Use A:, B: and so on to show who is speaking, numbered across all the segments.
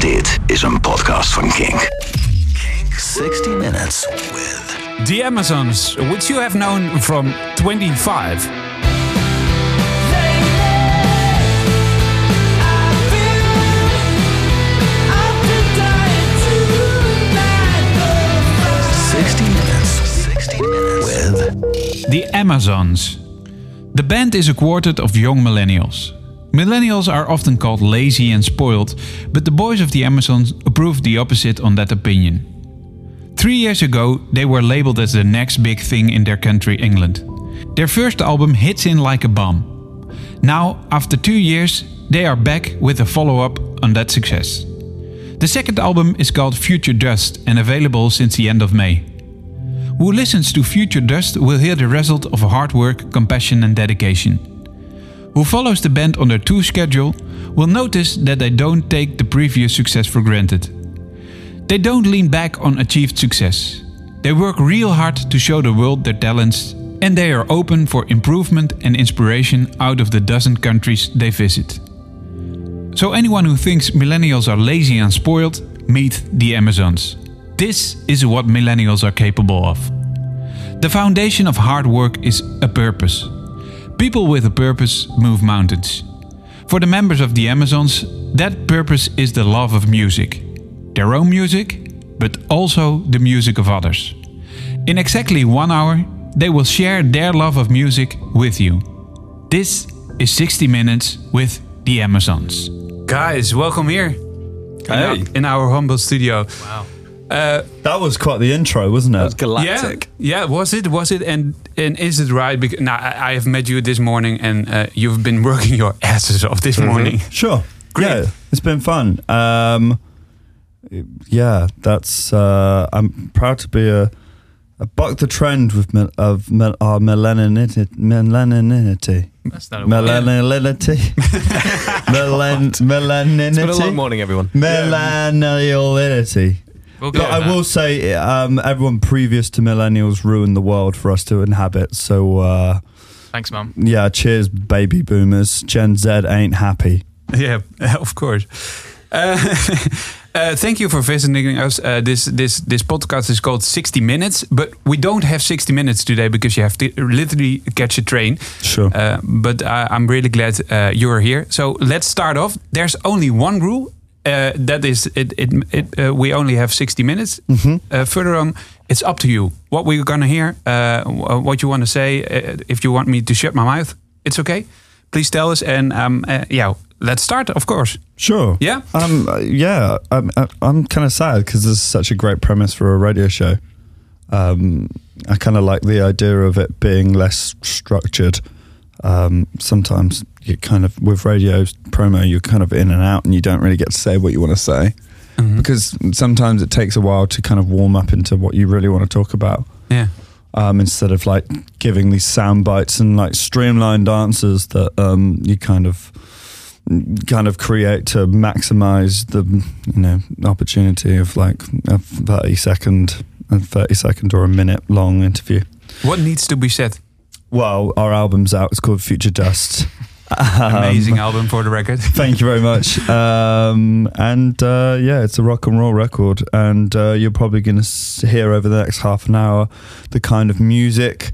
A: Dit is een podcast van Kink. Kink 60 Minutes with...
B: The Amazons, which you have known from 25.
A: minutes. 60 minutes with...
B: The Amazons. The band is a quartet of young millennials. Millennials are often called lazy and spoiled, but the boys of the Amazons proved the opposite on that opinion. Three years ago, they were labeled as the next big thing in their country, England. Their first album hits in like a bomb. Now, after two years, they are back with a follow up on that success. The second album is called Future Dust and available since the end of May. Who listens to Future Dust will hear the result of hard work, compassion, and dedication. Who follows the band on their tour schedule will notice that they don't take the previous success for granted. They don't lean back on achieved success. They work real hard to show the world their talents, and they are open for improvement and inspiration out of the dozen countries they visit. So, anyone who thinks millennials are lazy and spoiled, meet the Amazons. This is what millennials are capable of. The foundation of hard work is a purpose. People with a purpose move mountains. For the members of the Amazons, that purpose is the love of music. Their own music, but also the music of others. In exactly one hour, they will share their love of music with you. This is 60 Minutes with the Amazons. Guys, welcome here. In our-
C: Hey.
B: In our humble studio.
D: Wow.
B: Uh,
C: That was quite the intro, wasn't it?
D: That's galactic.
B: Yeah, yeah. Was it? Was it? And and is it right? Because now I, I have met you this morning, and uh, you've been working your asses off this morning.
C: Sure.
B: Great.
C: Yeah, it's been fun. Um, yeah, that's. Uh, I'm proud to be a, a buck the trend with mil, of mil, our melaninity. Melaninity.
D: That's not a word.
C: Melaninity. Melan,
D: It's been a long morning, everyone.
C: Millenniality.
B: We'll
C: But I will say, um, everyone previous to millennials ruined the world for us to inhabit. So, uh,
D: Thanks, Mum.
C: yeah, cheers, baby boomers. Gen Z ain't happy.
B: Yeah, of course. Uh, uh, thank you for visiting us. Uh, this this this podcast is called 60 Minutes, but we don't have 60 minutes today because you have to literally catch a train.
C: Sure.
B: Uh, but I, I'm really glad uh, you're here. So let's start off. There's only one rule. Uh, that is, it. It. it uh, we only have 60 minutes.
C: Mhm.
B: Uh, further on, it's up to you. What we're gonna hear, uh, what you want to say. Uh, if you want me to shut my mouth, it's okay. Please tell us. And um, uh, yeah, let's start. Of course.
C: Sure.
B: Yeah.
C: Um. Yeah. I'm. I'm kind of sad because this is such a great premise for a radio show. Um. I kind of like the idea of it being less structured. Um. Sometimes you kind of with radio promo, you're kind of in and out, and you don't really get to say what you want to say
B: Mhm.
C: because sometimes it takes a while to kind of warm up into what you really want to talk about.
B: Yeah.
C: um, instead of like giving these sound bites and like streamlined answers that um, you kind of kind of create to maximize the you know opportunity of like a 30 second a 30 second or a minute long interview
B: What needs to be said?
C: Well our album's out it's called future dust
B: Amazing
C: Um,
B: album for the record.
C: Thank you very much. Um, and uh, yeah, it's a rock and roll record, and uh, you're probably going to hear over the next half an hour the kind of music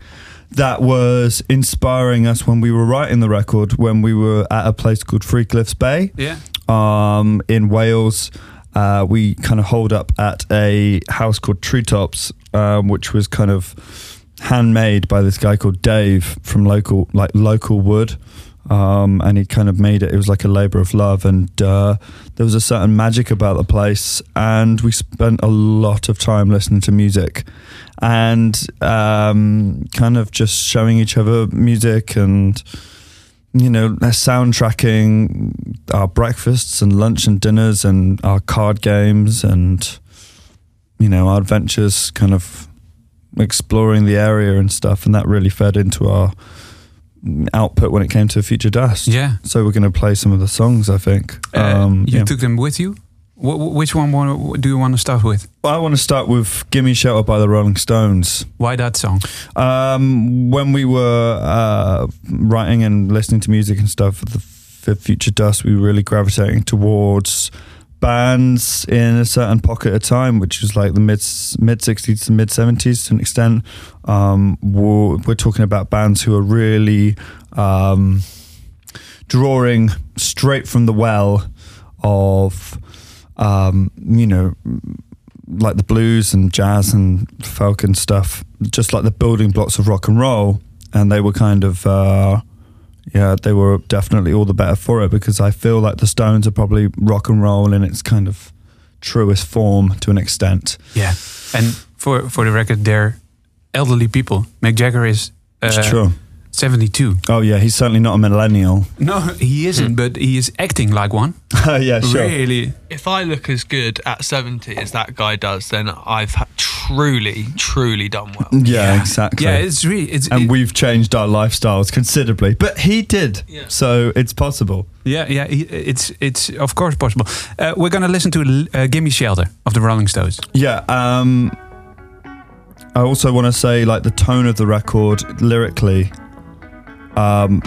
C: that was inspiring us when we were writing the record. When we were at a place called Three Cliffs Bay
B: Yeah.
C: um, in Wales. Uh, we kind of hold up at a house called Treetops, um, which was kind of handmade by this guy called Dave from local, like local wood. Um, and he kind of made it. It was like a labor of love, and uh, there was a certain magic about the place. And we spent a lot of time listening to music, and um, kind of just showing each other music and you know, soundtracking our breakfasts and lunch and dinners and our card games and, you know, our adventures kind of exploring the area and stuff. And that really fed into our output when it came to Future Dust.
B: Yeah.
C: So we're going to play some of the songs, I think. Um,
B: Uh, you
C: yeah.
B: took them with you. Wh- wh- which one do you want to start with?
C: I want to start with Gimme Shelter by the Rolling Stones.
B: Why that song?
C: Um, when we were uh, writing and listening to music and stuff for the for Future Dust, we were really gravitating towards bands in a certain pocket of time, which was like the mid mid sixties to mid seventies to an extent. Um, we're, we're talking about bands who are really um, drawing straight from the well of um, you know like the blues and jazz and folk and stuff, just like the building blocks of rock and roll, and they were kind of. Uh, yeah, they were definitely all the better for it because I feel like the Stones are probably rock and roll in its kind of truest form to an extent.
B: Yeah, and for for the record, they're elderly people. Mick Jagger is uh,
C: It's true.
B: 72.
C: Oh yeah, he's certainly not a millennial.
B: No, he isn't, but he is acting like one.
C: yeah, sure.
B: Really.
D: If I look as good at 70 as that guy does, then I've ha- truly, truly done well.
C: Yeah, exactly.
B: Yeah, it's really it's
C: and
B: it-
C: we've changed our lifestyles considerably, but he did.
D: Yeah.
C: So it's possible.
B: yeah yeah it's it's of course possible. Uh, we're gonna listen to uh, "Gimme Shelter" of the Rolling Stones.
C: Yeah. Um, I also want to say, like, the tone of the record lyrically, um,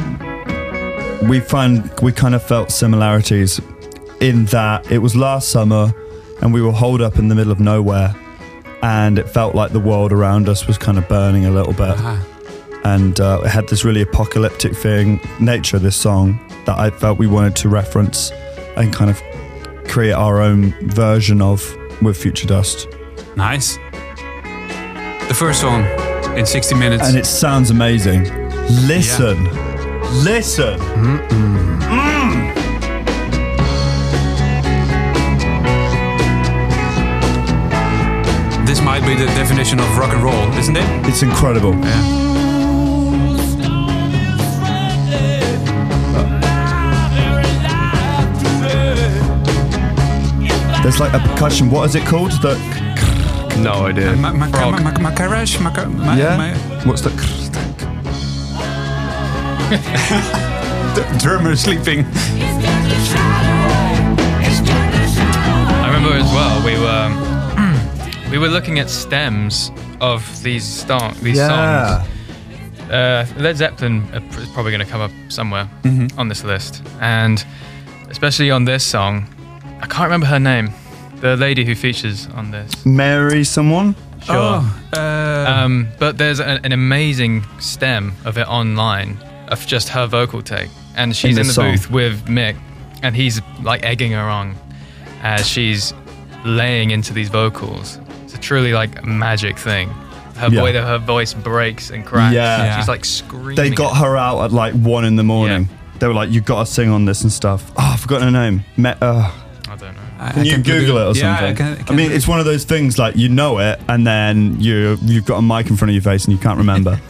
C: we find we kind of felt similarities in that it was last summer and we were holed up in the middle of nowhere and it felt like the world around us was kind of burning a little bit. And uh, it had this really apocalyptic thing, nature, this song, that I felt we wanted to reference and kind of create our own version of with Future Dust.
B: Nice. The first song in 60 minutes.
C: and it sounds amazing. Listen, listen.
B: this might be the definition of rock and roll, isn't it?
C: It's incredible. Yeah. There's like a percussion. What is it called? The
E: No idea.
B: Ma- ma-
E: Frog.
B: ma- ma- Macarash? Maca- ma-
C: yeah.
B: ma-
C: What's the?
B: the drummer sleeping.
E: I remember as well. We were we were looking at stems of these song these songs. Uh, Led Zeppelin is probably going to come up somewhere on this list, and especially on this song. I can't remember her name. The lady who features on this.
C: Merry, someone.
E: Sure.
B: Oh, uh,
E: Um, but there's an, an amazing stem of it online of just her vocal take, and she's
C: the
E: in the
C: song.
E: booth with Mick, and he's like egging her on as she's laying into these vocals. It's a truly like a magic thing. Her
C: Yeah.
E: boy, her voice breaks and cracks.
C: Yeah.
E: and she's like screaming.
C: They got her out at like one in the morning. They were like, "You got to sing on this and stuff." Oh, I've forgotten her name. Me- uh,
E: I don't know.
C: Can
B: I
C: you
B: can do
C: Google it or
B: Yeah,
C: something?
B: I, can, I,
C: I mean,
B: do
C: it's one of those things like you know it, and then you you've got a mic in front of your face and you can't remember.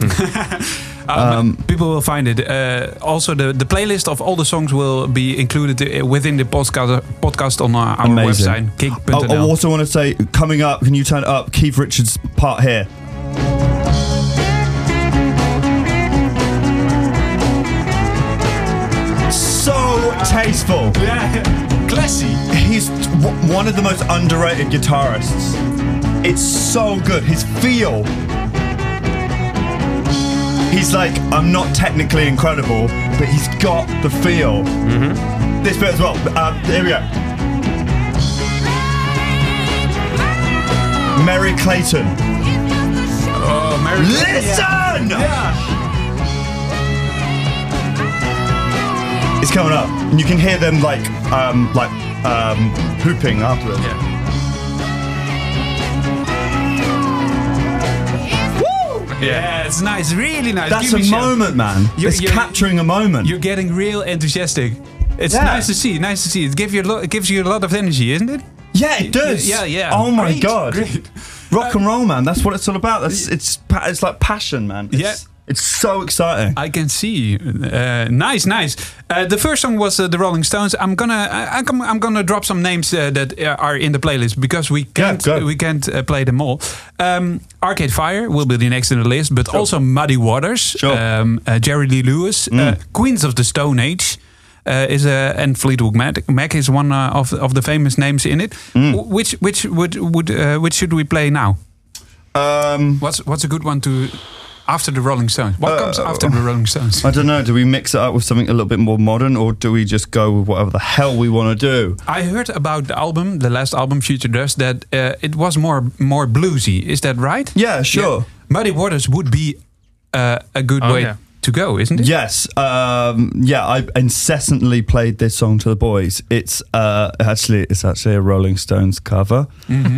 B: Um, people will find it. Uh, also, the, the playlist of all the songs will be included uh, within the podcast podcast on our, our website,
C: I, I also want to say, coming up, can you turn up? Keith Richards' part here. So tasteful.
B: Yeah, classy.
C: He's one of the most underrated guitarists. It's so good. His feel. He's like, I'm not technically incredible, but he's got the feel. This bit as well. Uh, here we go. Merry Clayton.
B: Oh, Merry. Clayton.
C: Listen! It's coming up, and you can hear them like, um, like um, hooping afterwards.
B: Yeah, it's nice, really nice.
C: That's
B: Give
C: a moment, man.
B: You-
C: it's
B: you-
C: capturing a moment.
B: You're getting real enthusiastic. It's
C: Yeah.
B: nice to see. Nice to see. It gives you a lot. It gives you a lot of energy, isn't it?
C: yeah, it does.
B: Yeah, yeah.
C: Oh my
B: Great,
C: god.
B: great.
C: Rock and roll, man. That's what it's all about. That's it's it's like passion, man. It's,
B: Yeah.
C: It's so exciting.
B: I can see. Uh, nice, nice. Uh, the first song was uh, the Rolling Stones. I'm gonna, I, I'm, I'm gonna drop some names uh, that uh, are in the playlist because we can't,
C: go.
B: we can't uh, play them all. Um, Arcade Fire will be the next in the list, but also Muddy Waters,
C: Sure. Mm.
B: um, uh, Jerry Lee Lewis, uh, Queens of the Stone Age. Uh, is uh, and Fleetwood Mac, Mac is one uh, of of the famous names in it.
C: Mm.
B: Which which would would uh, which should we play now?
C: Um,
B: What's what's a good one to? After the Rolling Stones? What comes after the Rolling Stones?
C: I don't know. Do we mix it up with something a little bit more modern, or do we just go with whatever the hell we want to do?
B: I heard about the album, the last album, Future Dust, that uh, it was more more bluesy. Is that right?
C: Yeah, sure.
B: Muddy Waters would be uh, a good
E: Oh,
B: way
E: yeah.
B: To go, isn't it?
C: Yes, um, yeah. I incessantly played this song to the boys. It's uh, actually it's actually a Rolling Stones cover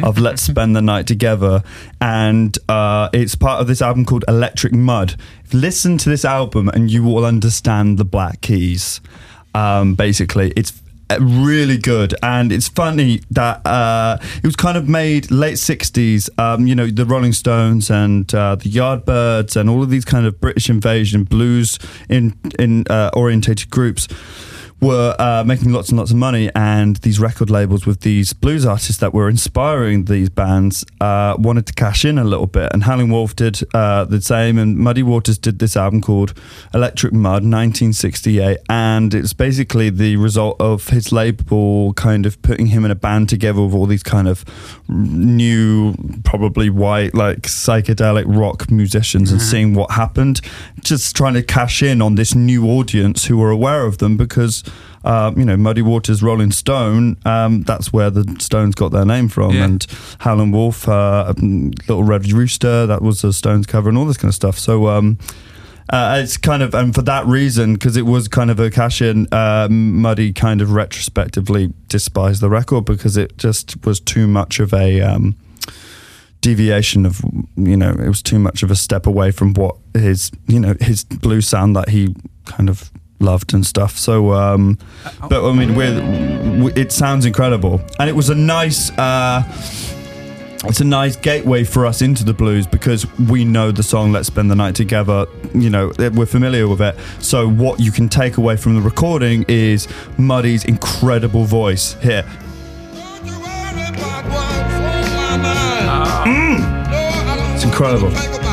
C: of "Let's Spend the Night Together," and uh, it's part of this album called Electric Mud. Listen to this album, and you will understand the Black Keys. Um, basically, it's really good. And it's funny that uh, it was kind of made late 60s um, you know the rolling stones and uh, the yardbirds and all of these kind of british invasion blues in in uh, orientated groups were uh, making lots and lots of money, and these record labels with these blues artists that were inspiring these bands uh, wanted to cash in a little bit. And Howling Wolf did uh, the same, and Muddy Waters did this album called Electric Mud, 1968, and it's basically the result of his label kind of putting him in a band together with all these kind of new, probably white, like psychedelic rock musicians, and seeing what happened. Just trying to cash in on this new audience who were aware of them because uh, you know, Muddy Waters, Rolling Stone, um, that's where the Stones got their name from.
B: Yeah.
C: And Howlin' Wolf, uh, um, Little Red Rooster, that was a Stones cover and all this kind of stuff. So, um, uh, it's kind of, and for that reason, because it was kind of a cash in, uh, Muddy kind of retrospectively despised the record because it just was too much of a. Um, deviation of you know it was too much of a step away from what his you know his blue sound that he kind of loved and stuff. So um but i mean we're, we it sounds incredible. And it was a nice uh it's a nice gateway for us into the blues because we know the song let's spend the night together you know we're familiar with it. So what you can take away from the recording is muddy's incredible voice here.
F: It's
C: incredible.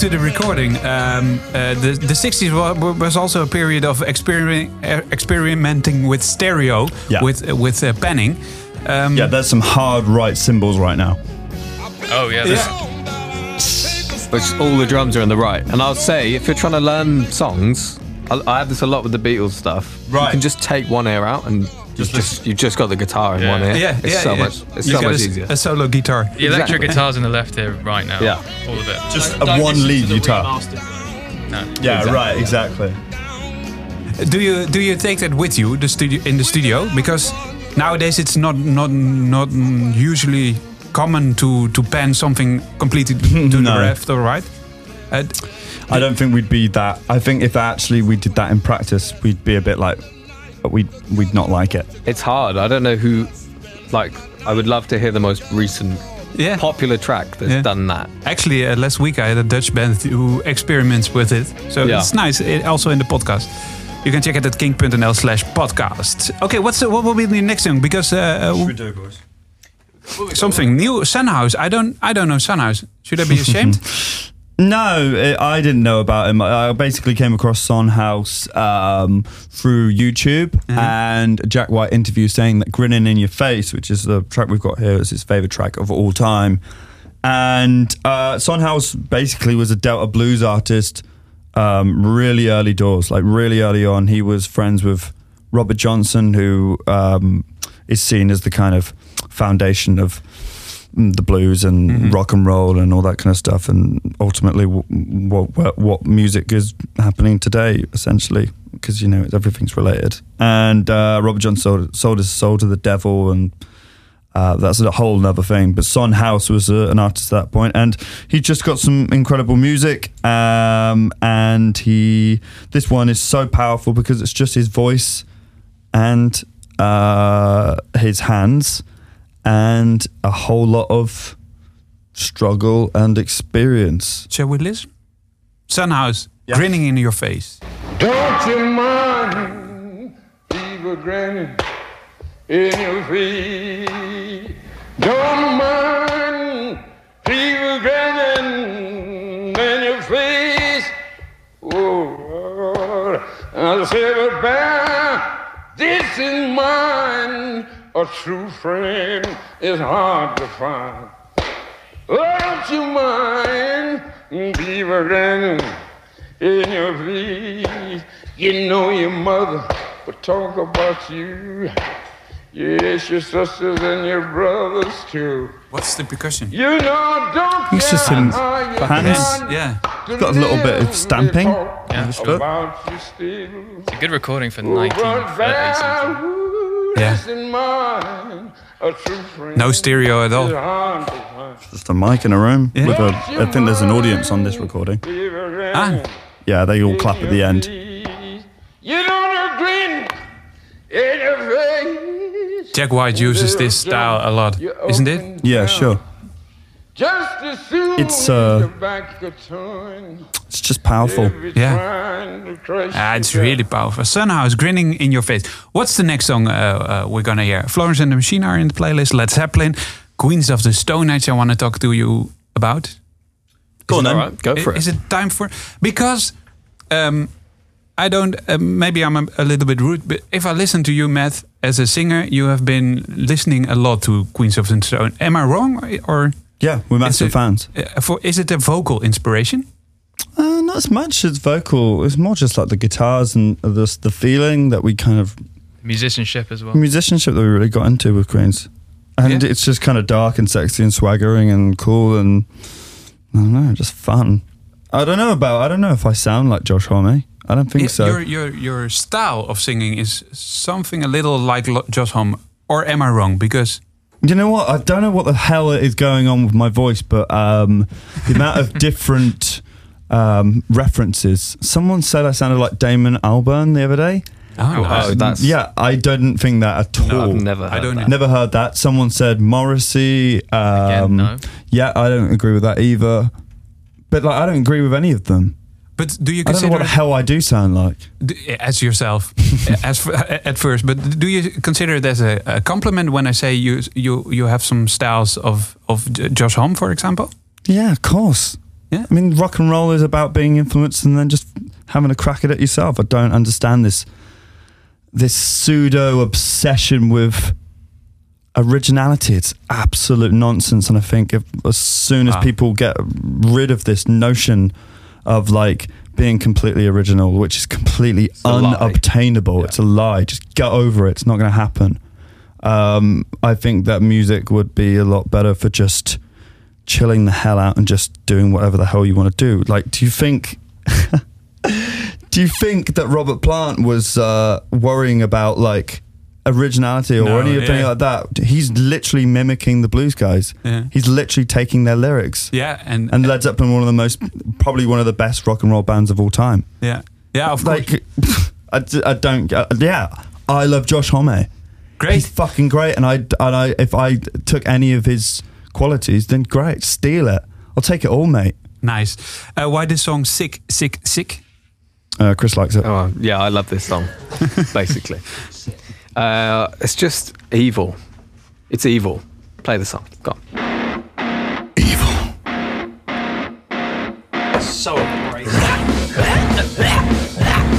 B: To the recording, um, uh, the the 60s wa- was also a period of experiment, uh, experimenting with stereo,
C: Yeah.
B: with uh, with uh, panning. Um,
C: yeah there's some hard right cymbals right now
E: Oh yeah, this,
G: which all the drums are on the right. And I'll say, if you're trying to learn songs, I, I have this a lot with the Beatles stuff.
C: Right.
G: You can just take one ear out and just just you've just got the guitar in
E: Yeah.
G: one ear.
B: yeah,
G: it's
B: yeah,
G: so
B: yeah.
G: much. It's
B: You
G: so much
B: a,
G: easier.
B: A solo guitar.
E: the electric
G: Exactly.
E: guitar's in the left ear right now.
G: Yeah.
E: all of it.
C: just a one lead guitar
E: no.
C: yeah
G: Exactly,
C: right exactly
B: Do you do you take that with you the studio in the studio because nowadays it's not not not usually common to to pan something completely to
C: No.
B: the left or right. Uh,
C: I don't think we'd be that. I think if actually we did that in practice, we'd be a bit like, we'd we'd not like it.
G: It's hard. I don't know who. Like, I would love to hear the most recent
B: yeah.
G: popular track that's
B: Yeah.
G: done that.
B: Actually, uh, last week I had a Dutch band who experiments with it. So
G: Yeah.
B: it's nice. It, also in the podcast. You can check it at kink.nl slash podcast. Okay, what's the, what will be the next thing? Because uh, uh,
C: do, boys?
B: something new. Son House. I don't I don't know Son House. Should I be ashamed?
C: No, I didn't know about him. I basically came across Son House um, through YouTube and Jack White interview saying that "Grinning in Your Face," which is the track we've got here, is his favorite track of all time. And uh, Son House basically was a Delta blues artist, um, really early doors, like really early on. He was friends with Robert Johnson, who um, is seen as the kind of foundation of the blues and rock and roll and all that kind of stuff, and ultimately what what, what music is happening today, essentially, because you know everything's related. And uh, Robert John sold, sold his soul to the devil, and uh, that's a whole other thing. But Son House was uh, an artist at that point, and he just got some incredible music. Um, and he, this one is so powerful because it's just his voice and uh, his hands, and a whole lot of struggle and experience.
B: Shall we listen? Son House, grinning in your face.
F: Don't you mind people grinning in your face? Don't mind people grinning in your face. Oh, Lord. I'll say, but bear this in mind a true friend is hard to find. Won't you mind, Beaver In your feet? you know your mother will talk about you. Yes, your sisters and your brothers too.
B: What's the percussion?
F: You know, don't
C: It's just
F: him
C: hands.
B: Yeah.
F: He's
C: got a little bit of stamping.
E: Yeah.
F: It's good.
E: It's a good recording for 1930s.
B: Yeah.
F: in mind, a true friend
B: No stereo at all.
F: hard.
C: Just a mic in a room
B: Yeah.
C: with a. I think there's an audience on this recording.
B: Ah.
C: Yeah, they all clap at the end.
F: You don't in your face.
B: Jack White uses this style a lot, isn't it?
C: Yeah, sure.
F: Just as soon
C: It's, uh,
F: back
C: It's just powerful.
B: Yeah.
F: trying to crush
B: Ah, it's really powerful. Somehow Son House, grinning in your face. What's the next song uh, uh, we're gonna hear? Florence and the Machine are in the playlist. Led Zeppelin, Queens of the Stone Age. I want to talk to you about.
C: Go on
G: All
C: then.
G: right, go for
B: I-
G: it.
B: Is it time for? Because um, I don't. Uh, maybe I'm a, a little bit rude, but if I listen to you, Matt, as a singer, you have been listening a lot to Queens of the Stone. Am I wrong, or
C: Yeah, we're massive
B: it-
C: fans.
B: uh, for is it a vocal inspiration?
C: Uh, not as much as vocal. It's more just like the guitars and the the feeling that we kind of
E: Musicianship as well.
C: musicianship that we really got into with Queens, and
B: Yeah.
C: it's just kind of dark and sexy and swaggering and cool and I don't know, just fun. I don't know about. I don't know if I sound like Josh Homme. I don't think
B: Yeah,
C: so.
B: Your your your style of singing is something a little like Josh Homme, or am I wrong? Because
C: You know what? I don't know what the hell is going on with my voice, but um, the amount of different um, references. Someone said I sounded like Damon Albarn the other day.
B: oh,
G: Oh, that's
C: Yeah, I didn't think that at
G: No,
C: all.
G: I've never. Heard
B: I don't
G: that.
C: Never heard that. Someone said Morrissey. Um,
E: Again, no.
C: Yeah, I don't agree with that either. But like, I don't agree with any of them.
B: But do you
C: I don't know
B: consider
C: what the hell I do sound like.
B: Eh, as yourself eh, as f- eh, at first? But do you consider it as a, a compliment when I say you you you have some styles of of Josh Homme, for example?
C: Yeah, of course.
B: Yeah.
C: I mean, rock and roll is about being influenced and then just having a crack at it yourself. I don't understand this this pseudo obsession with originality. It's absolute nonsense. And I think if, as soon as
B: Wow.
C: people get rid of this notion of like being completely original, which is completely
G: lie.
C: unobtainable,
G: Yeah.
C: it's a lie. Just get over it. It's not going to happen. Um, I think that music would be a lot better for just chilling the hell out and just doing whatever the hell you want to do. Like, do you think? do you think that Robert Plant was uh, worrying about like originality or
B: No,
C: anything
B: yeah.
C: like that? He's literally mimicking the blues guys.
B: Yeah.
C: He's literally taking their lyrics.
B: Yeah, and
C: And Led Zeppelin, one of the most, probably one of the best rock and roll bands of all time.
B: yeah, yeah, of course.
C: Like, I, d- I don't. Uh, yeah, I love Josh Homme.
B: Great.
C: He's fucking great, and I and I if I took any of his qualities, then great, steal it. I'll take it all, mate.
B: Nice. Uh, why the song "Sick, Sick, Sick"?
C: Uh, Chris likes it.
G: Oh, yeah, I love this song, basically. Uh, it's just evil. It's evil. Play the song. Go on.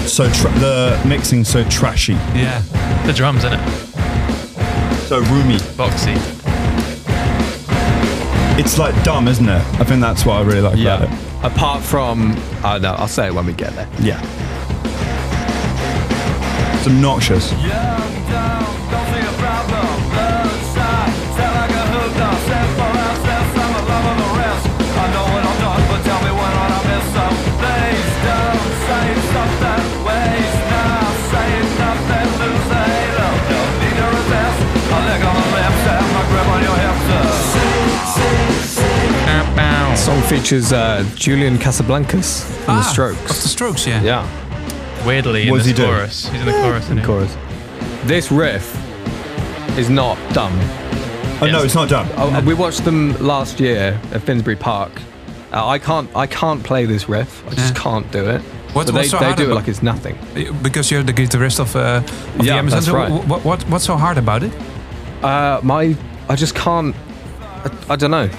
C: So tra- the mixing so trashy,
B: Yeah,
E: The drums in it.
C: so roomy.
E: Boxy.
C: It's like dumb, isn't it? I think that's what I really like about it.
G: Apart from, oh know, I'll say it when we get there.
C: Yeah. It's obnoxious.
G: The song features uh, Julian Casablancas from The
B: Ah,
G: Strokes.
B: Of the Strokes, yeah.
G: Yeah,
E: Weirdly,
C: What
E: in
C: does
E: the
C: he do?
E: chorus. He's in the chorus. isn't he?
G: chorus. This riff is not dumb.
C: Oh no, it's not dumb.
G: Oh, we watched them last year at Finsbury Park. Uh, I can't, I can't play this riff. I just
B: Yeah.
G: can't do it.
B: What- what's
G: they,
B: so
G: they
B: hard
G: do it like it's nothing.
B: Because you're the guitarist of, uh, of
G: Yeah,
B: the Amazons.
G: that's right.
B: What, what, what's so hard about it?
G: Uh, my, I just can't. I, I don't know.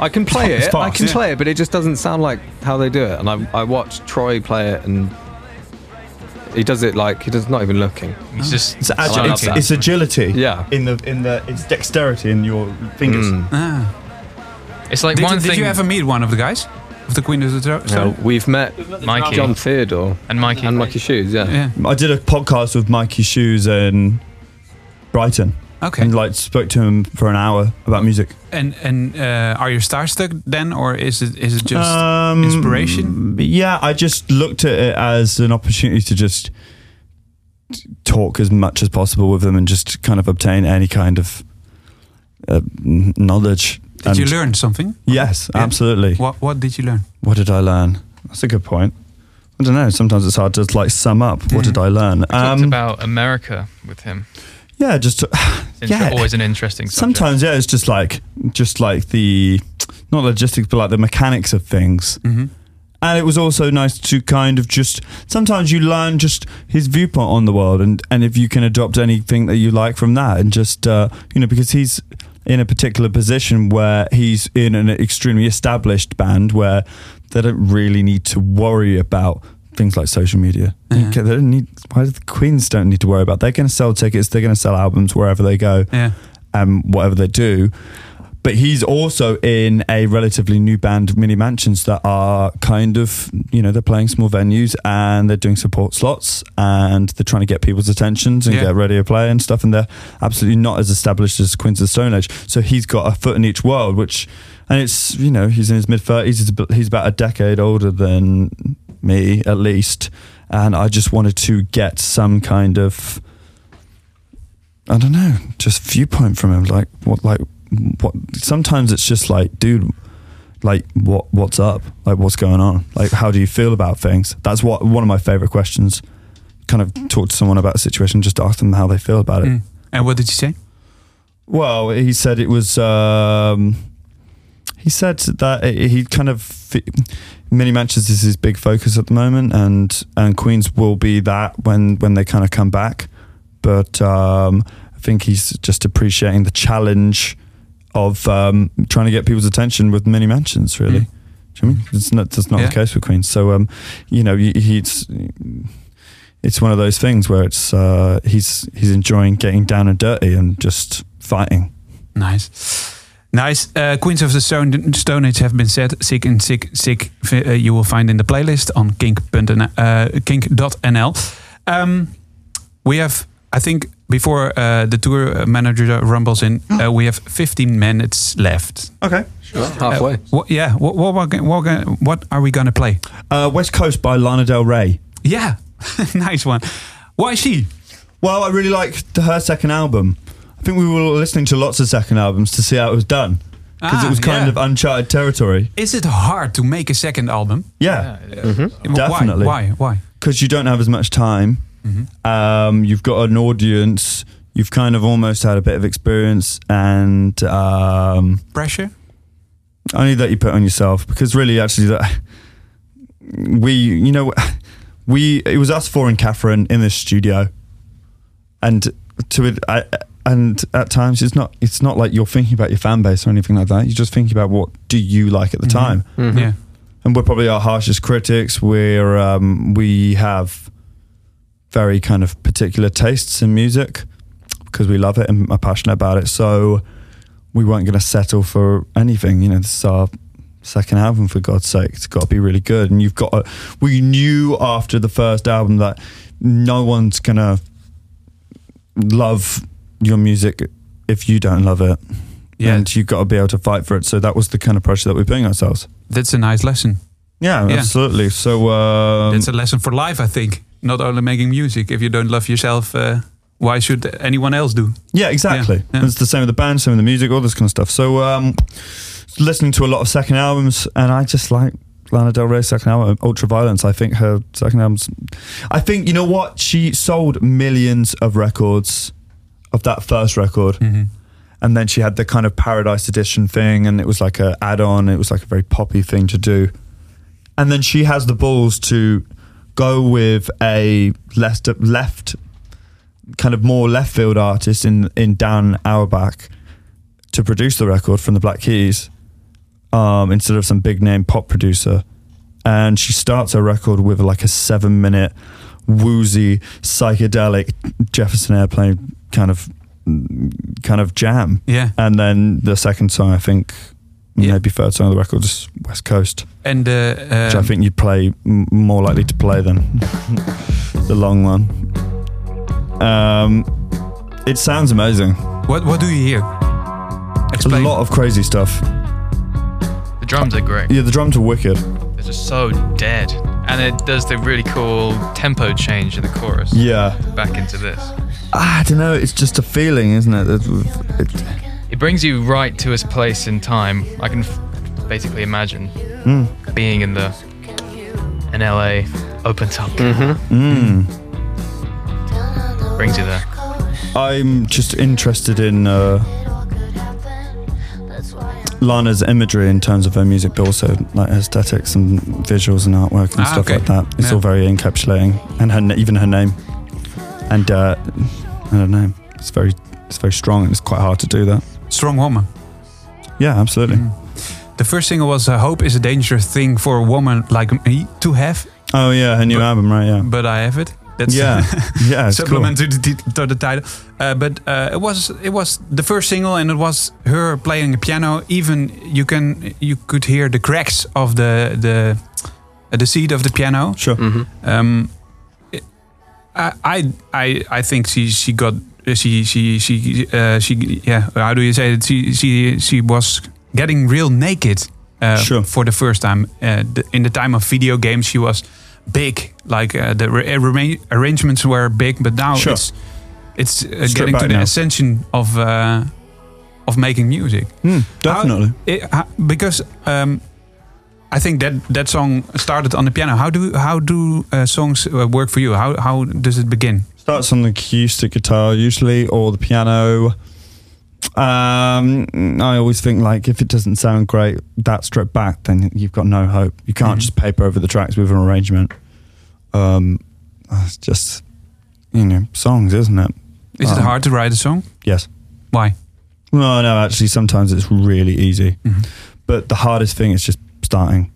G: I can play
C: It's
G: it. I can
C: yeah.
G: play it, but it just doesn't sound like how they do it. And I, I watched Troy play it, and he does it like he does not even looking.
E: He's just
C: It's, agi-
G: love
C: it's, it's agility.
G: Yeah.
C: In the in the it's dexterity in your fingers.
G: Mm.
B: Ah.
E: It's like
B: Did,
E: one
B: you,
E: thing.
B: did you ever meet one of the guys of the Queen of the Throne?
G: So we've met
E: Mikey
G: Jon Theodore
E: and Mikey.
G: and Mikey Shoes. Yeah.
B: Yeah.
C: I did a podcast with Mikey Shoes in Brighton
B: Okay.
C: and like spoke to him for an hour about music.
B: And and uh, are you starstruck then, or is it is it just
C: Um,
B: inspiration?
C: Yeah, I just looked at it as an opportunity to just talk as much as possible with them and just kind of obtain any kind of uh, knowledge.
B: Did you learn something?
C: Yes,
B: Yeah.
C: absolutely.
B: What What did you learn?
C: What did I learn? That's a good point. I don't know. Sometimes it's hard to like sum up. What did I learn?
E: We talked
C: Um,
E: about America with him.
C: Yeah, just to,
E: It's
C: yeah.
E: always an interesting subject.
C: Sometimes, yeah, it's just like just like the not logistics, but like the mechanics of things.
B: Mm-hmm.
C: And it was also nice to kind of just sometimes you learn just his viewpoint on the world, and and if you can adopt anything that you like from that, and just uh, you know because he's in a particular position where he's in an extremely established band where they don't really need to worry about things like social media.
B: Yeah.
C: They don't need. Why the Queens don't need to worry about? They're going to sell tickets. They're going to sell albums wherever they go
B: Yeah.
C: um, whatever they do. But he's also in a relatively new band, Mini Mansions, that are kind of, you know, they're playing small venues and they're doing support slots and they're trying to get people's attentions and
B: Yeah.
C: get radio play and stuff. And they're absolutely not as established as Queens of Stone Age. So he's got a foot in each world, which, and it's, you know, he's in his mid 30s. He's, he's about a decade older than me, at least. And I just wanted to get some kind of, I don't know, just viewpoint from him. Like what, like what? Sometimes it's just like, dude, like what, what's up? Like what's going on? Like how do you feel about things? That's what one of my favorite questions. Kind of talk to someone about a situation, just ask them how they feel about it.
B: Mm. And what did you say?
C: Well, he said it was. Um, he said that he kind of mini mansions is his big focus at the moment, and and Queens will be that when when they kind of come back. But um, I think he's just appreciating the challenge of um, trying to get people's attention with mini mansions. Really,
B: Mm.
C: You know I mean? it's not that's not
B: Yeah.
C: the case with Queens. So um, you know, he- he's it's one of those things where it's uh, he's he's enjoying getting down and dirty and just fighting.
B: Nice. Nice. Uh, Queens of the Stone, Stone Age have been said. Sick and sick, sick. Uh, you will find in the playlist on kink.nl. Uh, kink.nl. Um, we have, I think, before uh, the tour manager rumbles in, uh, we have 15 minutes left.
C: Okay. Sure.
G: Halfway.
B: Uh, what, yeah. What, what, what, what, what are we going to play?
C: Uh, West Coast by Lana Del Rey.
B: Yeah. nice one. Why she?
C: Well, I really like her second album. I think we were listening to lots of second albums to see how it was done because
B: Ah,
C: it was kind
B: yeah.
C: of uncharted territory.
B: Is it hard to make a second album?
C: Yeah,
B: Why?
C: Definitely.
B: Why? Why?
C: because you don't have as much time. Um, you've got an audience. You've kind of almost had a bit of experience, and um,
B: Pressure?
C: only that you put on yourself. Because really, actually, that we, you know, we it was us four and Catherine in the studio, and to it, I, and at times it's not it's not like you're thinking about your fan base or anything like that. You're just thinking about what do you like at the time,
B: Yeah.
C: and we're probably our harshest critics. We're um, we have very kind of particular tastes in music because we love it and are passionate about it. So we weren't going to settle for anything. You know, this is our second album for God's sake. It's got to be really good. And you've got. To, we knew after the first album that no one's gonna love your music if you don't love it.
B: Yeah.
C: And you've got to be able to fight for it. So that was the kind of pressure that we're putting ourselves.
B: That's a nice lesson.
C: Yeah,
B: Yeah.
C: absolutely. So um,
B: It's a lesson for life, I think. Not only making music. If you don't love yourself, uh, why should anyone else do?
C: Yeah, exactly.
B: Yeah, yeah.
C: It's the same with the band, same with the music, all this kind of stuff. So, um, listening to a lot of second albums, and I just like Lana Del Rey's second album, Ultraviolence. I think her second album's. I think you know what she sold millions of records of that first record,
B: Mm-hmm.
C: and then she had the kind of Paradise Edition thing, and it was like a add-on. It was like a very poppy thing to do, and then she has the balls to go with a left left kind of more left field artist in in Dan Auerbach to produce the record from the Black Keys um, instead of some big name pop producer. And she starts her record with like a seven minute woozy psychedelic Jefferson Airplane kind of kind of jam.
B: Yeah.
C: And then the second song, I think,
B: Yeah.
C: maybe third song of the record is West Coast,
B: And uh,
C: which I
B: um,
C: think you'd play m- more likely to play than the long one. Um, it sounds amazing.
B: what what do you hear?
C: It's
B: a
C: lot of crazy stuff.
E: The drums are great.
C: Yeah, the drums are wicked.
E: They're just so dead. And it does the really cool tempo change in the chorus.
C: Yeah.
E: Back into this.
C: I don't know. It's just a feeling, isn't it? That- it-
E: It brings you right to a place in time. I can f- basically imagine
C: Mm.
E: being in the an LA open top.
C: Mm. Hmm. Mm.
E: Brings you there.
C: I'm just interested in uh, Lana's imagery in terms of her music, but also like aesthetics and visuals and artwork and
B: Ah,
C: stuff
B: okay.
C: like that. It's
B: Yeah.
C: all very encapsulating, and her even her name, and uh, I don't know. It's very it's very strong, and it's quite hard to do that.
B: Strong woman.
C: Yeah, absolutely.
B: Mm. The first single was uh, "Hope is a dangerous thing for a woman like me to have,"
C: Oh yeah, her new
B: But-
C: album, right? Yeah,
B: but I have it. That's
C: yeah, yeah. It's cool.
B: supplement to the to the title. Uh, but uh, it was it was the first single, and it was her playing the piano. Even you can you could hear the cracks of the the uh, the seat of the piano.
C: Sure.
G: hmm
B: Um, it- I I I I think she she got she she she uh, she yeah. How do you say it? She she she was getting real naked. Uh,
C: Sure.
B: For the first time, uh, the, in the time of video games, she was big. Like uh, the arra- arrangements were big, but now
C: Sure.
B: it's it's uh, getting to the
C: now.
B: ascension of uh, of making music.
C: Mm, definitely.
B: It, how- because um, I think that that song started on the piano. How do how do uh, songs uh, work for you? How how does it begin?
C: Starts on the acoustic guitar usually, or the piano. Um, I always think like if it doesn't sound great, that stripped back, then you've got no hope. You can't
B: Mhm.
C: just paper over the tracks with an arrangement. Um, it's just you know songs, isn't it?
B: Is it
C: Um,
B: hard to write a song?
C: Yes.
B: Why?
C: No, no. Actually, sometimes it's really easy,
B: Mhm.
C: but the hardest thing is just starting.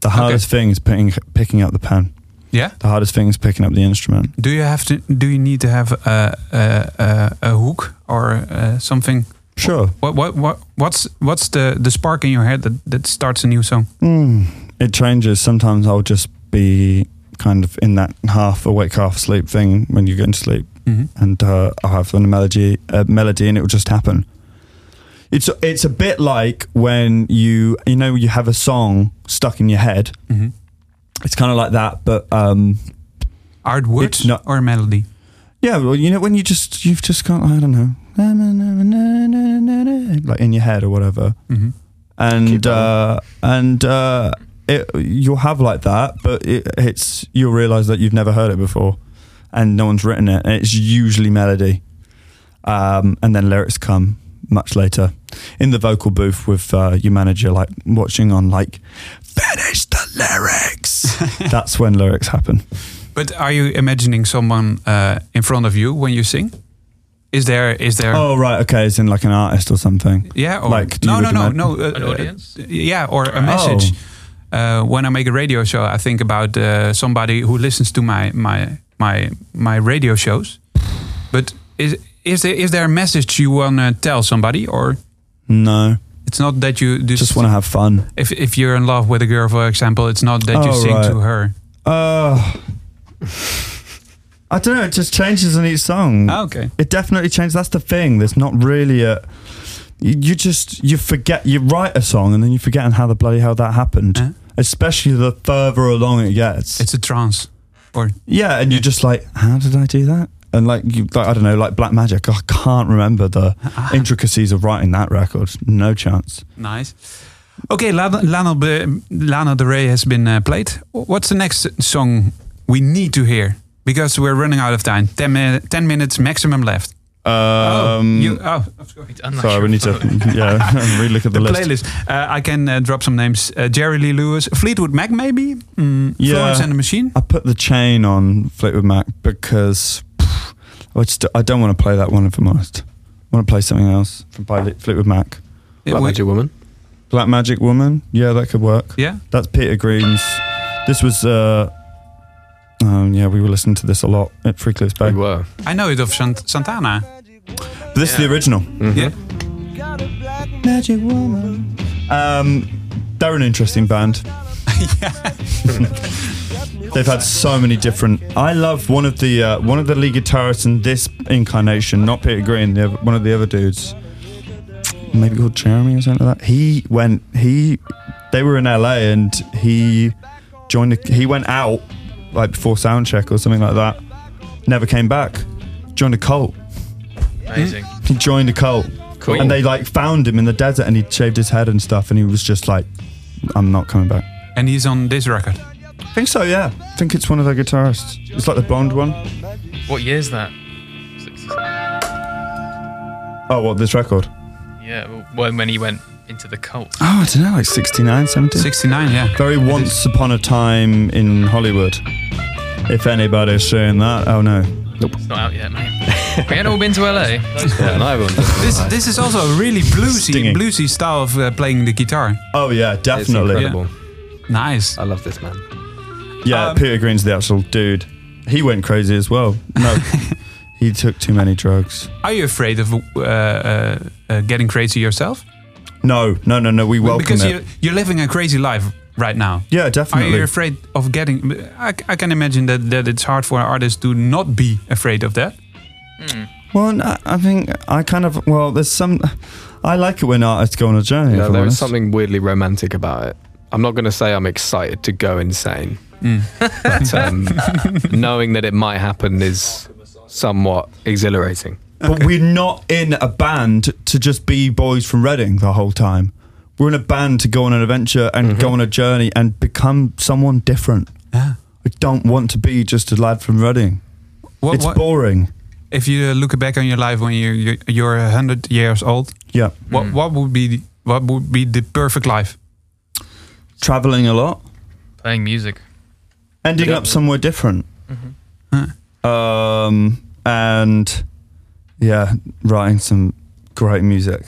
C: The hardest thing is picking picking up the pen.
B: Yeah.
C: The hardest thing is picking up the instrument.
B: Do you have to? Do you need to have a a, a, a hook or uh, something?
C: Sure.
B: What what what what's what's the the spark in your head that that starts a new song?
C: Mm, it changes. Sometimes I'll just be kind of in that half awake, half asleep thing when you get into sleep,
B: Mhm.
C: and uh, I'll have a melody, a melody, and it will just happen. It's it's a bit like when you you know you have a song stuck in your head.
B: Mhm.
C: It's kind of like that, but um,
B: Art words
C: It's not-
B: or melody?
C: yeah, well, you know when you just you've just got I don't know, like in your head or whatever.
B: Mhm.
C: and uh, and uh, it, you'll have like that, but it, it's you'll realize that you've never heard it before, and no one's written it, and it's usually melody, um, and then lyrics come much later in the vocal booth with uh, your manager, like watching on like finish the lyrics. That's when lyrics happen.
B: But are you imagining someone uh, in front of you when you sing? Is there is there?
C: Oh right, okay, it's in like an artist or something.
B: Yeah, or
C: Like, do
B: no, no, no, no. uh,
E: An
B: uh,
E: audience?
B: yeah, or a message. Uh, when I make a radio show, I think about uh, somebody who listens to my my my my radio shows. But is is there is there a message you want to tell somebody, or
C: No,
B: it's not that you just,
C: just want to have fun.
B: if if you're in love with a girl, for example, it's not that you
C: Oh,
B: sing
C: right.
B: to her.
C: Uh, I don't know. It just changes in each song.
B: Ah, okay.
C: It definitely changes. That's the thing. There's not really a. You you just you forget you write a song and then you forget how the bloody hell that happened.
B: Uh.
C: Especially the further along it gets.
B: It's a trance, or
C: yeah, and you're just like, how did I do that? And like you, like, I don't know, like Black Magic. I can't remember the intricacies of writing that record. No chance.
B: Nice. Okay, Lana, Lana, Be- Lana Del Rey has been uh, played. What's the next song we need to hear? Because we're running out of time. 10, mi- 10 minutes maximum left.
C: Um,
B: you, oh, sorry.
E: I'm
C: sorry,
E: sure
C: we need to
E: about-
C: yeah relook at the,
B: The
C: list.
B: playlist. Uh, I can uh, drop some names. Uh, Jerry Lee Lewis, Fleetwood Mac, maybe. Mm,
C: Yeah.
B: Florence and the Machine.
C: I put the chain on Fleetwood Mac because pff, I just I don't want to play that one if I'm honest. I want to play something else from by Le- Fleetwood Mac.
G: Black
B: we-
G: Magic Woman.
C: Black Magic Woman, yeah, that could work.
B: yeah.
C: That's Peter Green's. This was uh, um, yeah, we were listening to this a lot at Three Cliffs Bay.
G: We were.
B: I know it of Sant- Santana.
C: But this is the original.
G: Mhm.
B: Yeah.
C: Magic Woman. Um, they're an interesting band. They've had so many different. I love one of the uh, one of the lead guitarists in this incarnation, not Peter Green, the other, one of the other dudes, maybe called Jeremy or something like that. He went. He they were in LA and he joined. A, he went out like before sound check or something like that. Never came back. Joined a cult.
E: Amazing.
C: He joined a cult.
E: Cool.
C: And they like found him in the desert and he'd shaved his head and stuff and he was just like, I'm not coming back.
B: And he's on this record.
C: I think so, yeah. I think it's one of their guitarists. It's like the Bond one.
E: What year's that?
C: Oh, what, this record?
E: Yeah, well, when when he went into the cult.
C: Oh, I don't know, like 69, 70?
B: 69, yeah.
C: Very once upon a time in Hollywood. If anybody's saying that, oh no. Nope.
E: It's not out yet, mate. we had all been to LA.
G: Yeah, and I haven't.
B: This this is also a really bluesy
C: Stinging.
B: bluesy style of uh, playing the guitar.
C: Oh yeah, definitely.
G: It's
C: definitely.
G: incredible.
B: Nice.
G: I love this man.
C: Yeah,
B: Um,
C: Peter Green's the actual dude. He went crazy as well. No, he took too many drugs.
B: Are you afraid of uh, uh, uh, getting crazy yourself?
C: No, no, no, no. We welcome
B: because
C: it.
B: you're, you're living a crazy life right now.
C: yeah, definitely.
B: Are
C: definitely.
B: you afraid of getting? I, I can imagine that, that it's hard for artists to not be afraid of that.
C: Well, I, I think I kind of well. There's some. I like it when artists go on a journey.
G: Yeah,
C: if I'm
G: there is
C: honest.
G: something weirdly romantic about it. I'm not going to say I'm excited to go insane, but mm. um, knowing that it might happen is somewhat exhilarating.
C: But we're not in a band to just be boys from Reading the whole time. We're in a band to go on an adventure and go mm-hmm. on a journey and become someone different.
B: Yeah.
C: I don't want to be just a lad from Reading.
B: What,
C: it's
B: what-
C: boring.
B: if you look back on your life when you you're, you're hundred years old,
C: Yeah,
B: what mm. what would be the, what would be the perfect life?
C: Traveling a lot,
E: Playing music.
C: ending up somewhere different, um, and yeah, writing some great music.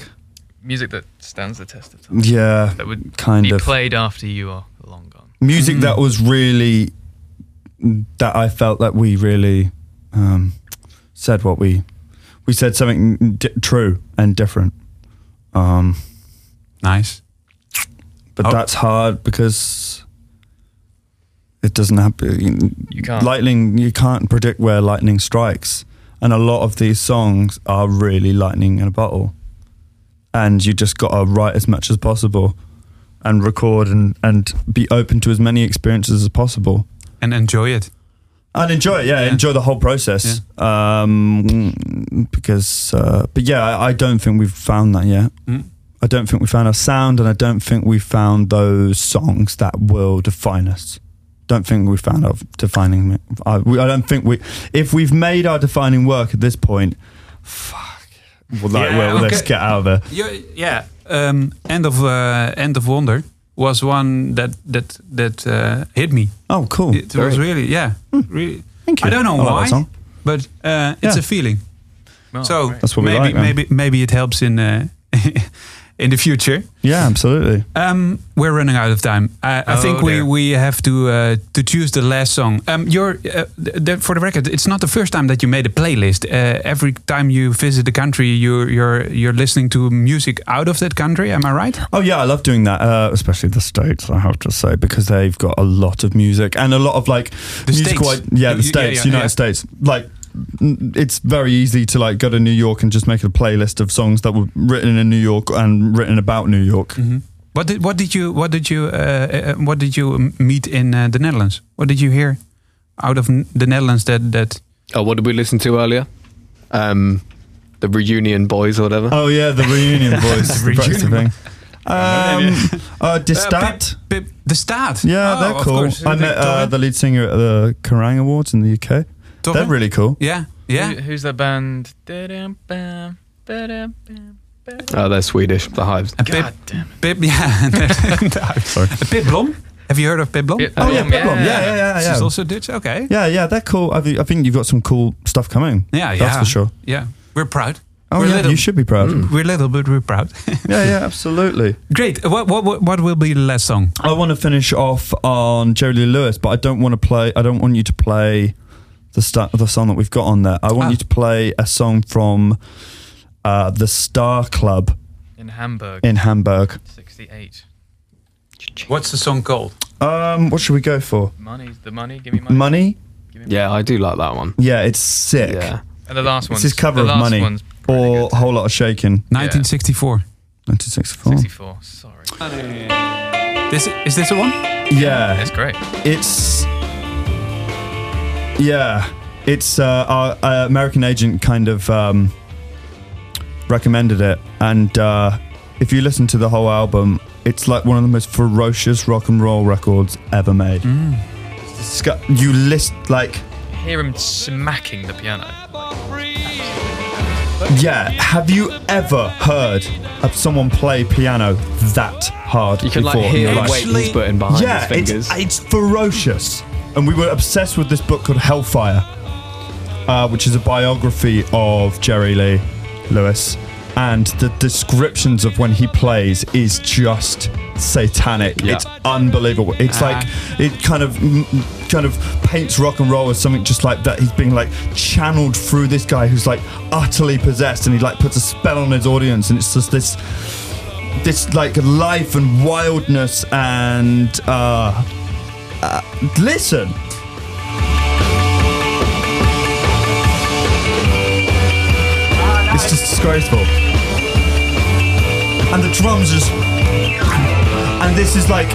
E: Music that stands the test of time.
C: Yeah,
E: That would
C: kind of
E: be
C: of.
E: played after you are long gone.
C: music that was really that I felt that we really um, said what we we said something di- true and different. Um,
B: Nice.
C: But
B: Oh.
C: that's hard because it doesn't happen.
E: You can't.
C: Lightning, you can't predict where lightning strikes, and a lot of these songs are really lightning in a bottle. And you just got to write as much as possible, and record and and be open to as many experiences as possible.
B: And enjoy it.
C: And enjoy it, yeah,
B: Yeah.
C: enjoy the whole process. Um, because, uh, but yeah, I, I don't think we've found that yet.
B: Mm.
C: I don't think we found our sound, and I don't think we found those songs that will define us. Don't think we found our defining. I, we, I don't think we. If we've made our defining work at this point, fuck. Well, like,
B: Yeah,
C: well, let's get out of there.
B: You, yeah. Um, end of uh, End of Wonder was one that that that uh, hit me.
C: Oh, cool.
B: It was really yeah, really.
C: Thank you.
B: I don't know
C: I like
B: why,
C: song.
B: but uh, it's
C: Yeah.
B: a feeling.
E: Well,
B: so
E: great.
C: That's what we
B: maybe
C: like,
B: maybe maybe it helps in uh, in the future.
C: Yeah, absolutely.
B: Um, we're running out of time. I, I
E: Oh,
B: think we,
E: dear.
B: we have to uh, to choose the last song. Um, you're uh, th- th- for the record, it's not the first time that you made a playlist. Uh, every time you visit the country, you're you're you're listening to music out of that country. Am I right?
C: Oh yeah, I love doing that, uh, especially the states. I have to say because they've got a lot of music and a lot of like
B: The
C: musical.
B: States.
C: Yeah, the states,
B: yeah, yeah,
C: United
B: yeah.
C: States. Like n- it's very easy to like go to New York and just make a playlist of songs that were written in New York and written about New York.
B: What did what did you what did you uh, uh, what did you um, meet in uh, the Netherlands? What did you hear out of the Netherlands that that
G: Oh, what did we listen to earlier? Um, the Reunion Boys or whatever.
C: Oh yeah, the reunion boys. the
B: Reunion
C: thing. Um, uh, De
B: Uh,
C: Staat.
B: Pip, Pip, the Staat?
C: yeah,
B: Oh,
C: they're cool.
B: course.
C: I met uh, the lead singer at the Kerrang Awards in the UK.
B: Toch,
C: They're really cool.
B: Yeah. Yeah.
E: Who, who's that band? Da-dum, bam, ba-dum, bam, ba-dum.
G: Oh, they're Swedish. The Hives.
B: And Pip,
E: God damn it.
B: Pip, yeah. Sorry. Pip Blom. Have you heard of Pip Blom?
C: Oh yeah,
E: Blom,
C: Pip Blom. yeah, yeah, yeah, yeah.
B: She's also Dutch. Okay.
C: yeah, yeah, they're cool. I think, I think you've got some cool stuff coming.
B: Yeah, yeah.
C: that's for sure.
B: Yeah, we're proud.
C: Oh
B: we're
C: yeah,
B: little,
C: you should be proud. Mm.
B: We're little, but we're proud.
C: yeah, yeah, absolutely.
B: Great. What, what what what will be the last song?
C: I want to finish off on Jerry Lee Lewis, but I don't want to play. I don't want you to play the sta- the song that we've got on there. I want
B: Ah.
C: you to play a song from uh, the Star Club
E: In Hamburg,
C: in Hamburg.
E: 68.
B: What's the song called?
C: Um, what should we go for?
E: Money, the money, give me money.
C: Money?
E: Me money.
G: Yeah, I do like that one.
C: Yeah, it's sick.
G: Yeah.
E: And the last one.
C: It's his cover
E: the
C: of
E: last
C: Money
E: one's pretty
C: or
E: good.
C: Whole Lot of Shaking,
B: 1964.
C: 1964.
E: 64. Sorry.
B: This is this a one?
C: Yeah,
E: It's great.
C: it's yeah, it's uh, our uh, American agent kind of um, recommended it, and uh, if you listen to the whole album, it's like one of the most ferocious rock and roll records ever made. It's you list like
E: Hear him smacking the piano.
C: yeah. Have you ever heard of someone play piano that hard
G: You can like
C: before in
G: hear
C: your
G: the
C: life?
G: weight he's putting behind
C: yeah,
G: his fingers.
C: It's, it's ferocious. And we were obsessed with this book called Hellfire, uh, which is a biography of Jerry Lee Lewis. And the descriptions of when he plays is just satanic.
G: Yeah.
C: It's unbelievable. It's
B: Ah.
C: like it kind of kind of paints rock and roll as something just like that. He's being like channeled through this guy who's like utterly possessed, and he like puts a spell on his audience, and it's just this this like life and wildness and uh, uh listen. It's just disgraceful. And the drums just and this is like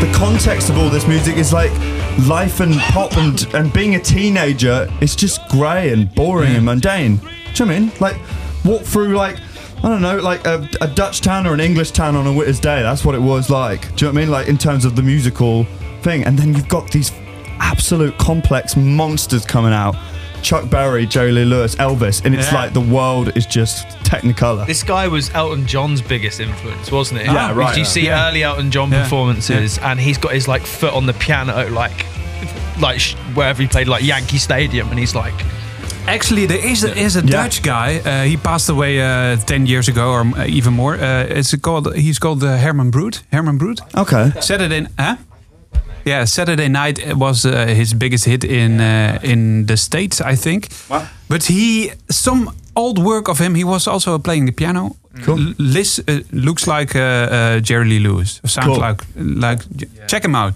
C: the context of all this music is like life and pop and and being a teenager it's just grey and boring and mundane. Do you know what I mean? Like walk through like I don't know like a, a Dutch town or an English town on a winter's day that's what it was like. Do you know what I mean? Like in terms of the musical thing and then you've got these absolute complex monsters coming out Chuck Berry, Jerry Lee Lewis, Elvis, and it's
B: Yeah.
C: like the world is just Technicolor.
D: This guy was Elton John's biggest influence, wasn't it?
C: Yeah, right.
D: Did you see
B: Yeah.
D: early Elton John
B: Yeah.
D: performances, and he's got his like foot on the piano, like, like wherever he played, like Yankee Stadium, and he's like,
B: Actually, there is a, is a
C: Yeah.
B: Dutch guy. Uh, he passed away uh, ten years ago, or even more. Uh, it's called. He's called uh, Herman Brood. Herman Brood.
C: okay.
B: Saturday, huh? Yeah, Saturday Night was uh, his biggest hit in uh, in the states, I think.
C: Wow.
B: But he, some old work of him, he was also playing the piano.
C: Cool.
B: L- Lis, uh, looks like uh, uh, Jerry Lee Lewis. Sounds
C: Cool.
B: like like. Check him out.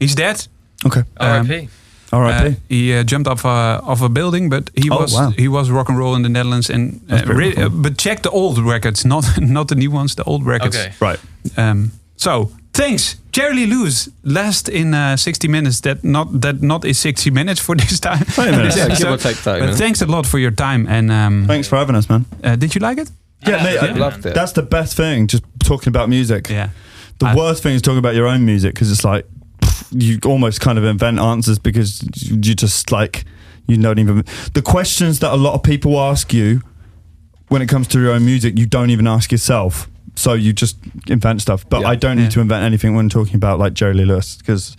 B: He's dead.
C: Okay.
E: R.I.P.
C: R.I.P.
B: Uh, he uh, jumped off a, off a building, but he
C: Oh,
B: was
C: wow.
B: he was rock and roll in the Netherlands. And uh, re-
C: cool.
B: uh, but check the old records, not not the new ones. The old records.
E: Okay.
C: Right.
B: Um, so thanks, Jerry Lee Lewis. Last in uh, 60 minutes. That not that not is 60 minutes for this time.
C: Thirty minutes.
G: Yeah, give or take 30
B: But
G: minutes.
B: thanks a lot for your time. And um,
C: Thanks for having us, man.
B: uh, did you like it?
C: Yeah, mate. I-
G: Loved it.
C: That's the best thing. Just talking about music.
B: Yeah.
C: The
B: I-
C: worst thing is talking about your own music because it's like pff, you almost kind of invent answers because you just like you don't even the questions that a lot of people ask you when it comes to your own music you don't even ask yourself. So you just invent stuff. But
G: Yeah.
C: I don't need
B: Yeah.
C: to invent anything when talking about like Jerry Lee Lewis because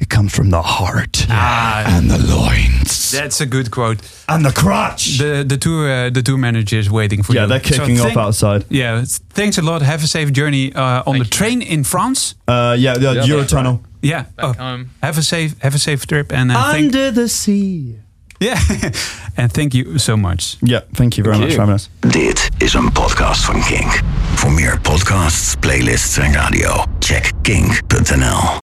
C: it comes from the heart
B: Ah,
C: and the loins
B: that's a good quote.
C: and the crotch.
B: The the tour uh, the tour managers waiting for
C: yeah,
B: you.
C: they're
B: So
C: kicking off
B: thank-
C: outside.
B: Yeah, thanks a lot. Have a safe journey uh, on the
E: you.
B: train in France.
C: Uh, yeah, the
G: Yeah,
C: Eurotunnel.
B: Yeah.
E: Back
B: Oh,
E: home.
B: have a safe have a safe trip and uh, thank,
C: Under the sea.
B: Yeah, and thank you so much.
C: Yeah, thank you very
G: Thank
C: much
G: you.
C: for having us.
A: Dit is een podcast van Kink. Voor meer podcasts, playlists en radio, check kink.nl.